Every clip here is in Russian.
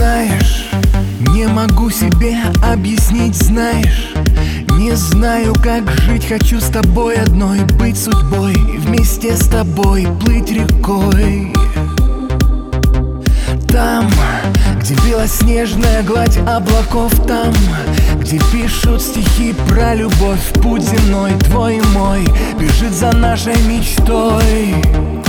Знаешь, не могу себе объяснить, знаешь. Не знаю, как жить, хочу с тобой одной Быть судьбой, вместе с тобой плыть рекой. Там, где белоснежная гладь облаков Там, где пишут стихи про любовь Путь земной, твой и мой, бежит за нашей мечтой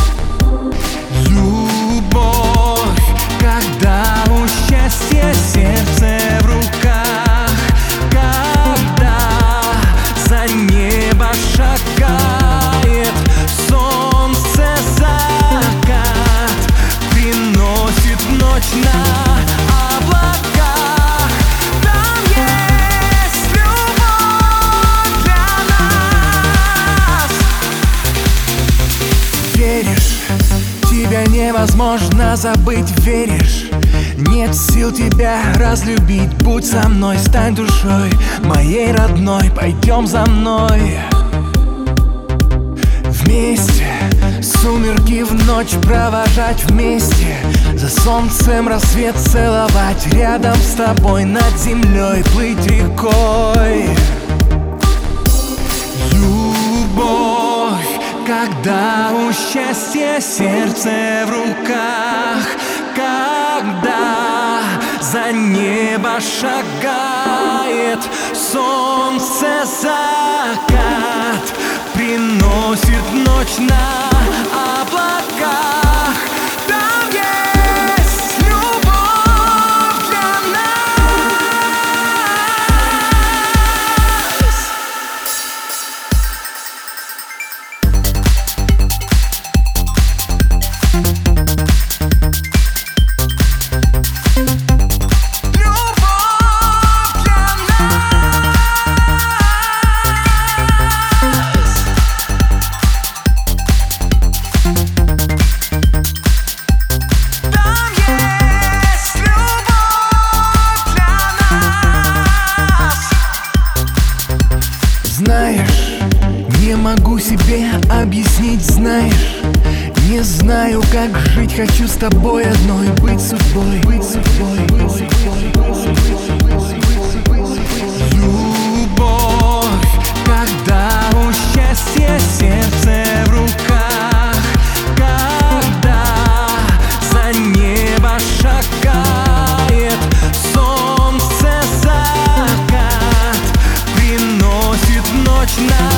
невозможно забыть, веришь? Нет сил тебя разлюбить Будь со мной, стань душой моей родной Пойдем за мной Вместе Сумерки в ночь провожать вместе За солнцем рассвет целовать Рядом с тобой над землей плыть рекой Когда у счастья сердце в руках Когда за небо шагает солнце закат Приносит ночь на Знаешь, не могу себе объяснить, знаешь. Не знаю, как жить, хочу с тобой одной Быть судьбой, быть судьбой, быть судьбой now.